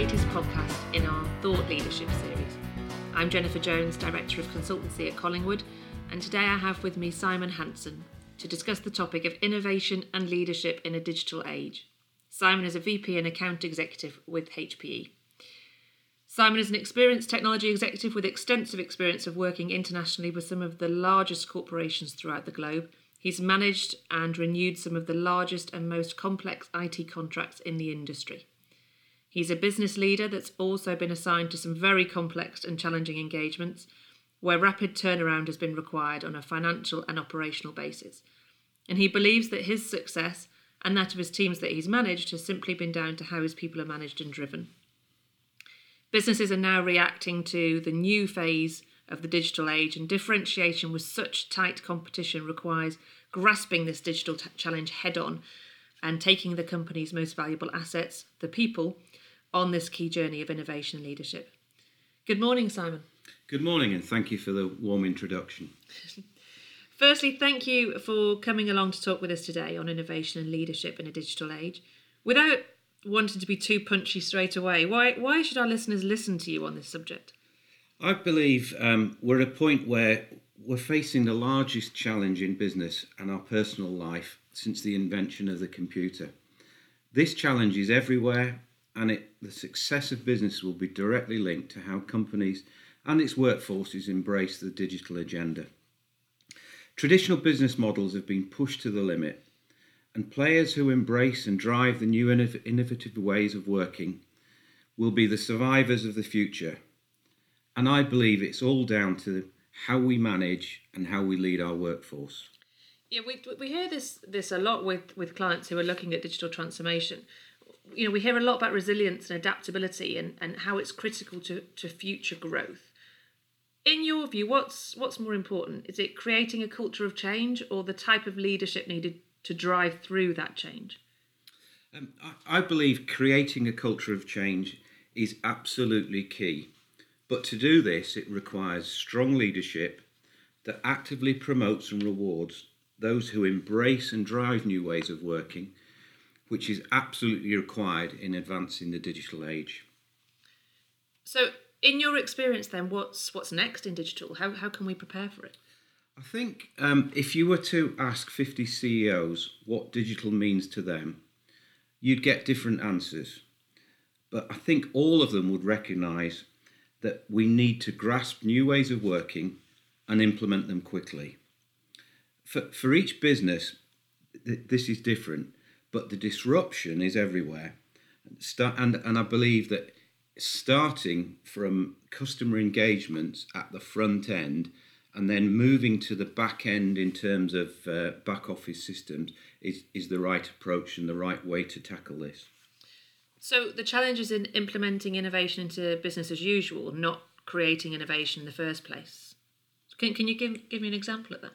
latest podcast in our Thought Leadership series. I'm Jennifer Jones, Director of Consultancy at Collingwood, and today I have with me Simon Hanson to discuss the topic of innovation and leadership in a digital age. Simon is a VP and account executive with HPE. Simon is an experienced technology executive with extensive experience of working internationally with some of the largest corporations throughout the globe. He's managed and renewed some of the largest and most complex IT contracts in the industry. He's a business leader that's also been assigned to some very complex and challenging engagements where rapid turnaround has been required on a financial and operational basis. And he believes that his success and that of his teams that he's managed has simply been down to how his people are managed and driven. Businesses are now reacting to the new phase of the digital age, and differentiation with such tight competition requires grasping this digital t- challenge head on and taking the company's most valuable assets, the people, on this key journey of innovation and leadership. Good morning, Simon. Good morning, and thank you for the warm introduction. Firstly, thank you for coming along to talk with us today on innovation and leadership in a digital age. Without wanting to be too punchy straight away, why why should our listeners listen to you on this subject? I believe um, we're at a point where we're facing the largest challenge in business and our personal life since the invention of the computer. This challenge is everywhere, and it, the success of business will be directly linked to how companies and its workforces embrace the digital agenda. Traditional business models have been pushed to the limit, and players who embrace and drive the new innovative ways of working will be the survivors of the future. And I believe it's all down to how we manage and how we lead our workforce. Yeah, we, we hear this this a lot with, with clients who are looking at digital transformation. You know, we hear a lot about resilience and adaptability and, and how it's critical to, to future growth. In your view, what's what's more important? Is it creating a culture of change or the type of leadership needed to drive through that change? Um, I, I believe creating a culture of change is absolutely key. But to do this, it requires strong leadership that actively promotes and rewards those who embrace and drive new ways of working, which is absolutely required in advancing the digital age. So, in your experience, then, what's what's next in digital? How how can we prepare for it? I think um, if you were to ask 50 CEOs what digital means to them, you'd get different answers. But I think all of them would recognise that we need to grasp new ways of working and implement them quickly. For, for each business, th- this is different, but the disruption is everywhere. Start, and, and I believe that starting from customer engagements at the front end and then moving to the back end in terms of uh, back office systems is, is the right approach and the right way to tackle this. So the challenge is in implementing innovation into business as usual, not creating innovation in the first place. Can, can you give, give me an example of that?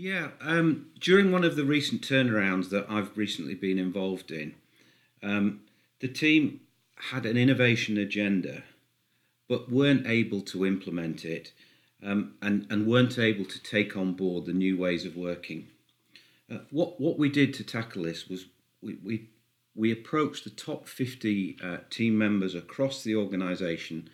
Yeah, um, during one of the recent turnarounds that I've recently been involved in, um, the team had an innovation agenda, but weren't able to implement it um, and, and weren't able to take on board the new ways of working. Uh, what, what we did to tackle this was we, we, we approached the top 50 uh, team members across the organisation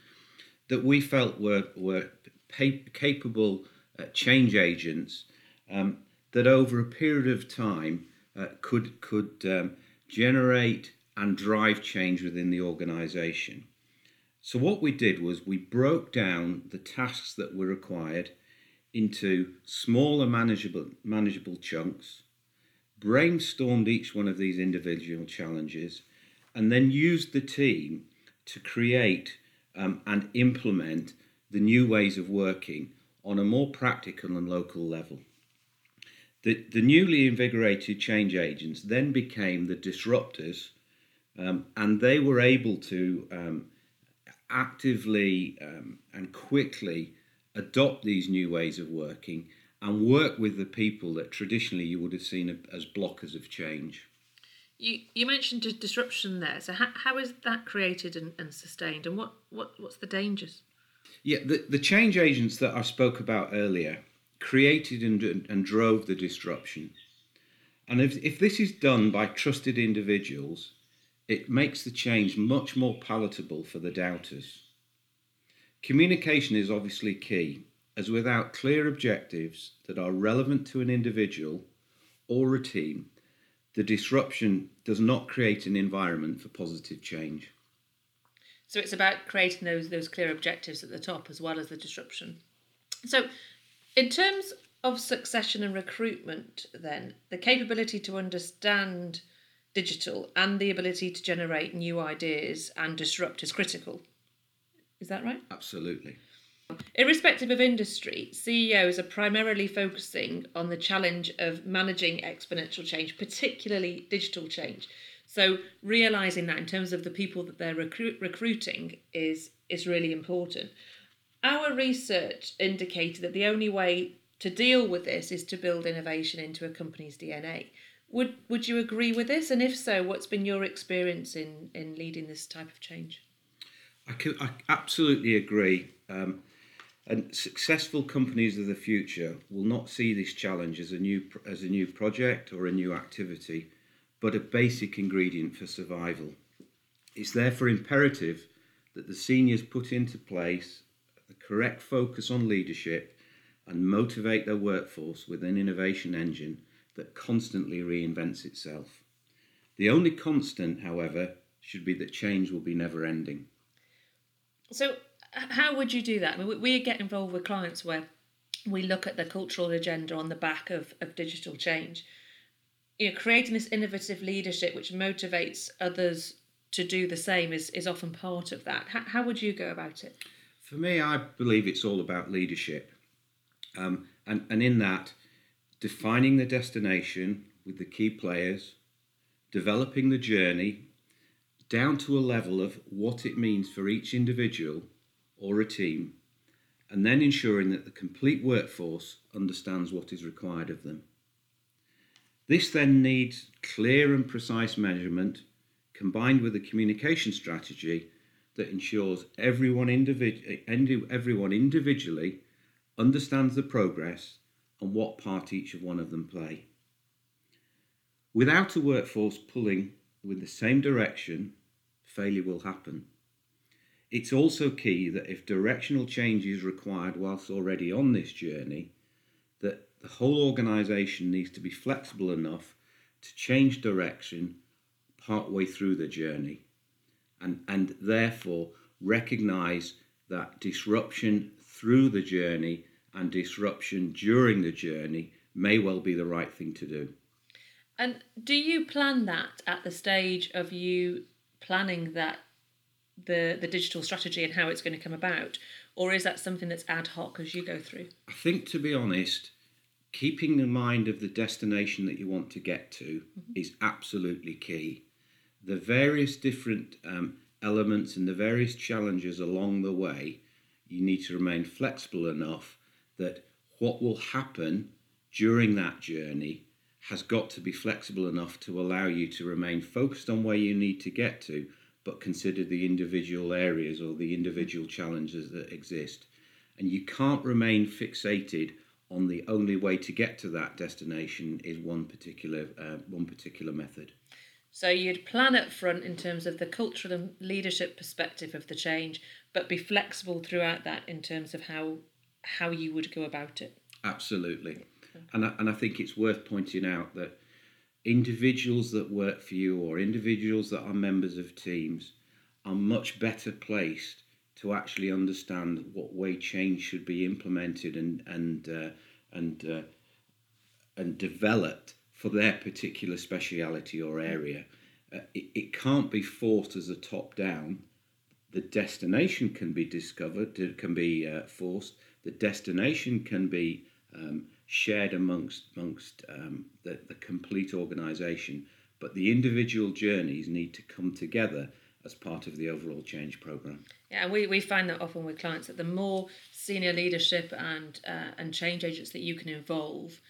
that we felt were, were pa- capable uh, change agents um, that over a period of time uh, could, could um, generate and drive change within the organisation. So, what we did was we broke down the tasks that were required into smaller, manageable, manageable chunks, brainstormed each one of these individual challenges, and then used the team to create um, and implement the new ways of working on a more practical and local level. The, the newly invigorated change agents then became the disruptors, um, and they were able to um, actively um, and quickly adopt these new ways of working and work with the people that traditionally you would have seen as blockers of change. You, you mentioned disruption there. So how, how is that created and, and sustained, and what, what what's the dangers? Yeah, the, the change agents that I spoke about earlier created and, and drove the disruption. And if, if this is done by trusted individuals, it makes the change much more palatable for the doubters. Communication is obviously key, as without clear objectives that are relevant to an individual or a team, the disruption does not create an environment for positive change. So it's about creating those those clear objectives at the top as well as the disruption. So, in terms of succession and recruitment, then the capability to understand digital and the ability to generate new ideas and disrupt is critical. Is that right? Absolutely. Irrespective of industry, CEOs are primarily focusing on the challenge of managing exponential change, particularly digital change. So realizing that in terms of the people that they're recruit, recruiting is is really important. Our research indicated that the only way to deal with this is to build innovation into a company's DNA. Would would you agree with this? And if so, what's been your experience in in leading this type of change? I, can, I absolutely agree. Um, and successful companies of the future will not see this challenge as a new as a new project or a new activity, but a basic ingredient for survival. It's therefore imperative that the seniors put into place correct focus on leadership and motivate their workforce with an innovation engine that constantly reinvents itself. The only constant, however, should be that change will be never ending. So, how would you do that? I mean, we get involved with clients where we look at the cultural agenda on the back of, of digital change. You know, creating this innovative leadership which motivates others to do the same is, is often part of that. How, how would you go about it? For me, I believe it's all about leadership. Um, and, and in that, defining the destination with the key players, developing the journey down to a level of what it means for each individual or a team, and then ensuring that the complete workforce understands what is required of them. This then needs clear and precise measurement combined with a communication strategy that ensures everyone, individu- everyone individually understands the progress and what part each of one of them play. Without a workforce pulling with the same direction, failure will happen. It's also key that if directional change is required whilst already on this journey, that the whole organisation needs to be flexible enough to change direction partway through the journey and, and therefore recognise that disruption through the journey and disruption during the journey may well be the right thing to do. And do you plan that at the stage of you planning that the the digital strategy and how it's going to come about, or is that something that's ad hoc as you go through? I think, to be honest, keeping in mind of the destination that you want to get to mm-hmm. is absolutely key. The various different um, elements and the various challenges along the way, you need to remain flexible enough that what will happen during that journey has got to be flexible enough to allow you to remain focused on where you need to get to, but consider the individual areas or the individual challenges that exist. And you can't remain fixated on the only way to get to that destination is one particular uh, one particular method. So you'd plan up front in terms of the cultural and leadership perspective of the change, but be flexible throughout that in terms of how how you would go about it. Absolutely. And I, and I think it's worth pointing out that individuals that work for you or individuals that are members of teams are much better placed to actually understand what way change should be implemented and and uh, and uh, and developed for their particular speciality or area. Uh, it, it can't be forced as a top down. The destination can be discovered, it can be uh, forced. The destination can be um, shared amongst amongst um, the, the complete organisation, but the individual journeys need to come together as part of the overall change program. Yeah, and we, we find that often with clients that the more senior leadership and uh, and change agents that you can involve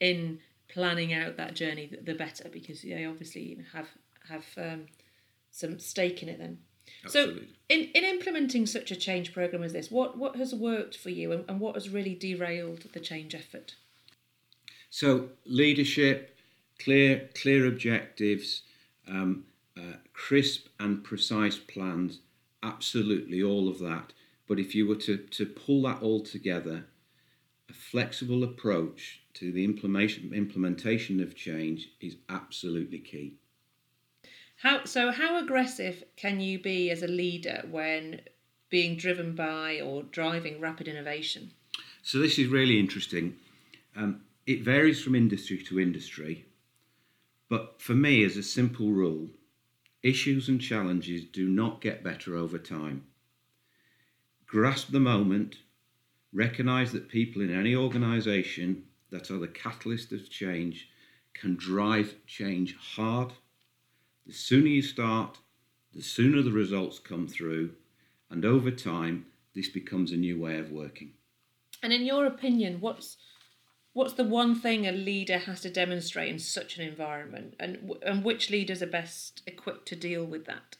in planning out that journey, the, the better, because they obviously have have um, some stake in it then. Absolutely. So, in, in implementing such a change program as this, what, what has worked for you and, and what has really derailed the change effort? So leadership, clear clear objectives, um, uh, crisp and precise plans, absolutely all of that. But if you were to, to pull that all together, a flexible approach to the implementation implementation of change is absolutely key. How so? How aggressive can you be as a leader when being driven by or driving rapid innovation? So this is really interesting. Um, it varies from industry to industry, but for me, as a simple rule, issues and challenges do not get better over time. Grasp the moment, recognize that people in any organisation that are the catalyst of change can drive change hard. The sooner you start, the sooner the results come through, and over time, this becomes a new way of working. And in your opinion, what's what's the one thing a leader has to demonstrate in such an environment, and and which leaders are best equipped to deal with that?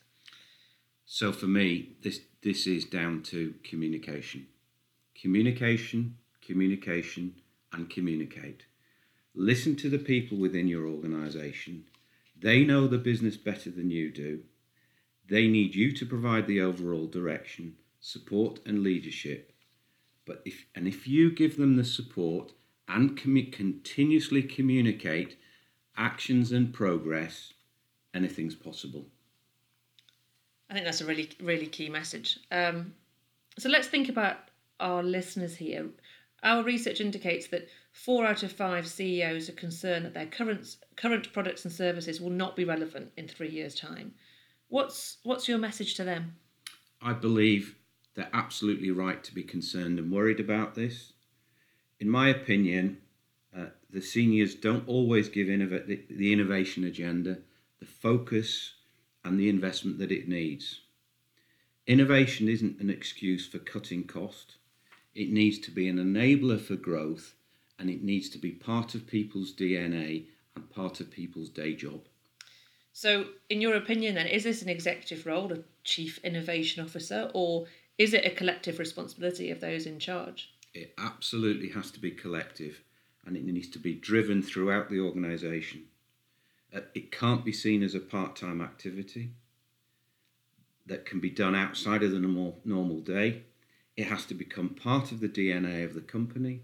So for me, this this is down to communication, communication, communication, and communicate. Listen to the people within your organisation. They know the business better than you do. They need you to provide the overall direction, support, and leadership. But if and if you give them the support and continuously communicate actions and progress, anything's possible. I think that's a really really key message. Um, so let's think about our listeners here. Our research indicates that four out of five CEOs are concerned that their current current products and services will not be relevant in three years' time. What's what's your message to them? I believe they're absolutely right to be concerned and worried about this. In my opinion, uh, the seniors don't always give innov- the, the innovation agenda the focus and the investment that it needs. Innovation isn't an excuse for cutting cost. It needs to be an enabler for growth and it needs to be part of people's DNA and part of people's day job. So, in your opinion, then, is this an executive role, a chief innovation officer, or is it a collective responsibility of those in charge? It absolutely has to be collective and it needs to be driven throughout the organisation. Uh, it can't be seen as a part time activity that can be done outside of the normal, normal day. It has to become part of the DNA of the company,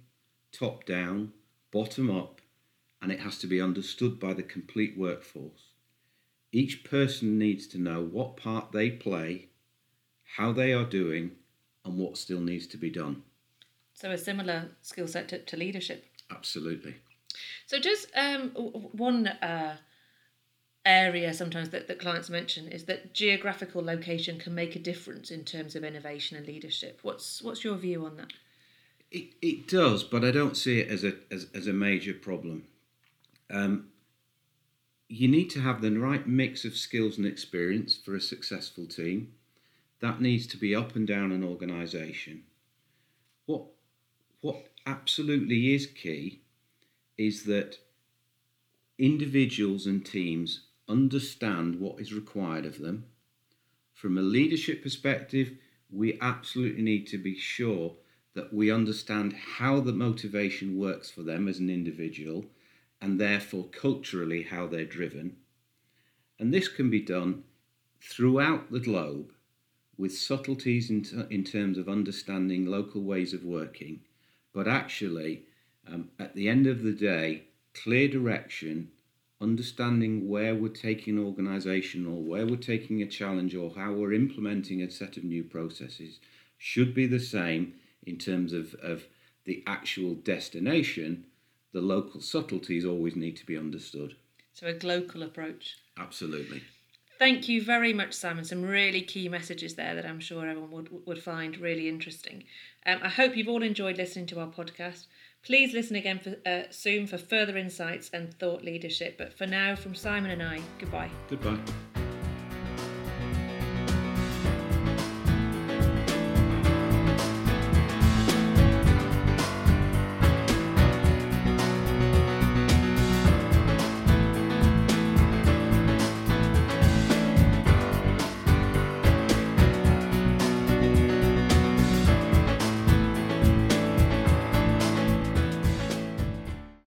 top down, bottom up, and it has to be understood by the complete workforce. Each person needs to know what part they play, how they are doing, and what still needs to be done. So, a similar skill set to, to leadership. Absolutely. So, just um, one uh, area sometimes that, that clients mention is that geographical location can make a difference in terms of innovation and leadership. What's what's your view on that? It, it does, but I don't see it as a as, as a major problem. Um, you need to have the right mix of skills and experience for a successful team. That needs to be up and down an organisation. What what absolutely is key is that individuals and teams understand what is required of them. From a leadership perspective, we absolutely need to be sure that we understand how the motivation works for them as an individual and therefore culturally how they're driven. And this can be done throughout the globe with subtleties in, t- in terms of understanding local ways of working, but actually, um, at the end of the day, clear direction, understanding where we're taking an organisation or where we're taking a challenge or how we're implementing a set of new processes should be the same in terms of, of the actual destination. The local subtleties always need to be understood. So, a global approach. Absolutely. Thank you very much, Simon. Some really key messages there that I'm sure everyone would, would find really interesting. Um, I hope you've all enjoyed listening to our podcast. Please listen again for, uh, soon for further insights and thought leadership. But for now, from Simon and I, goodbye. Goodbye.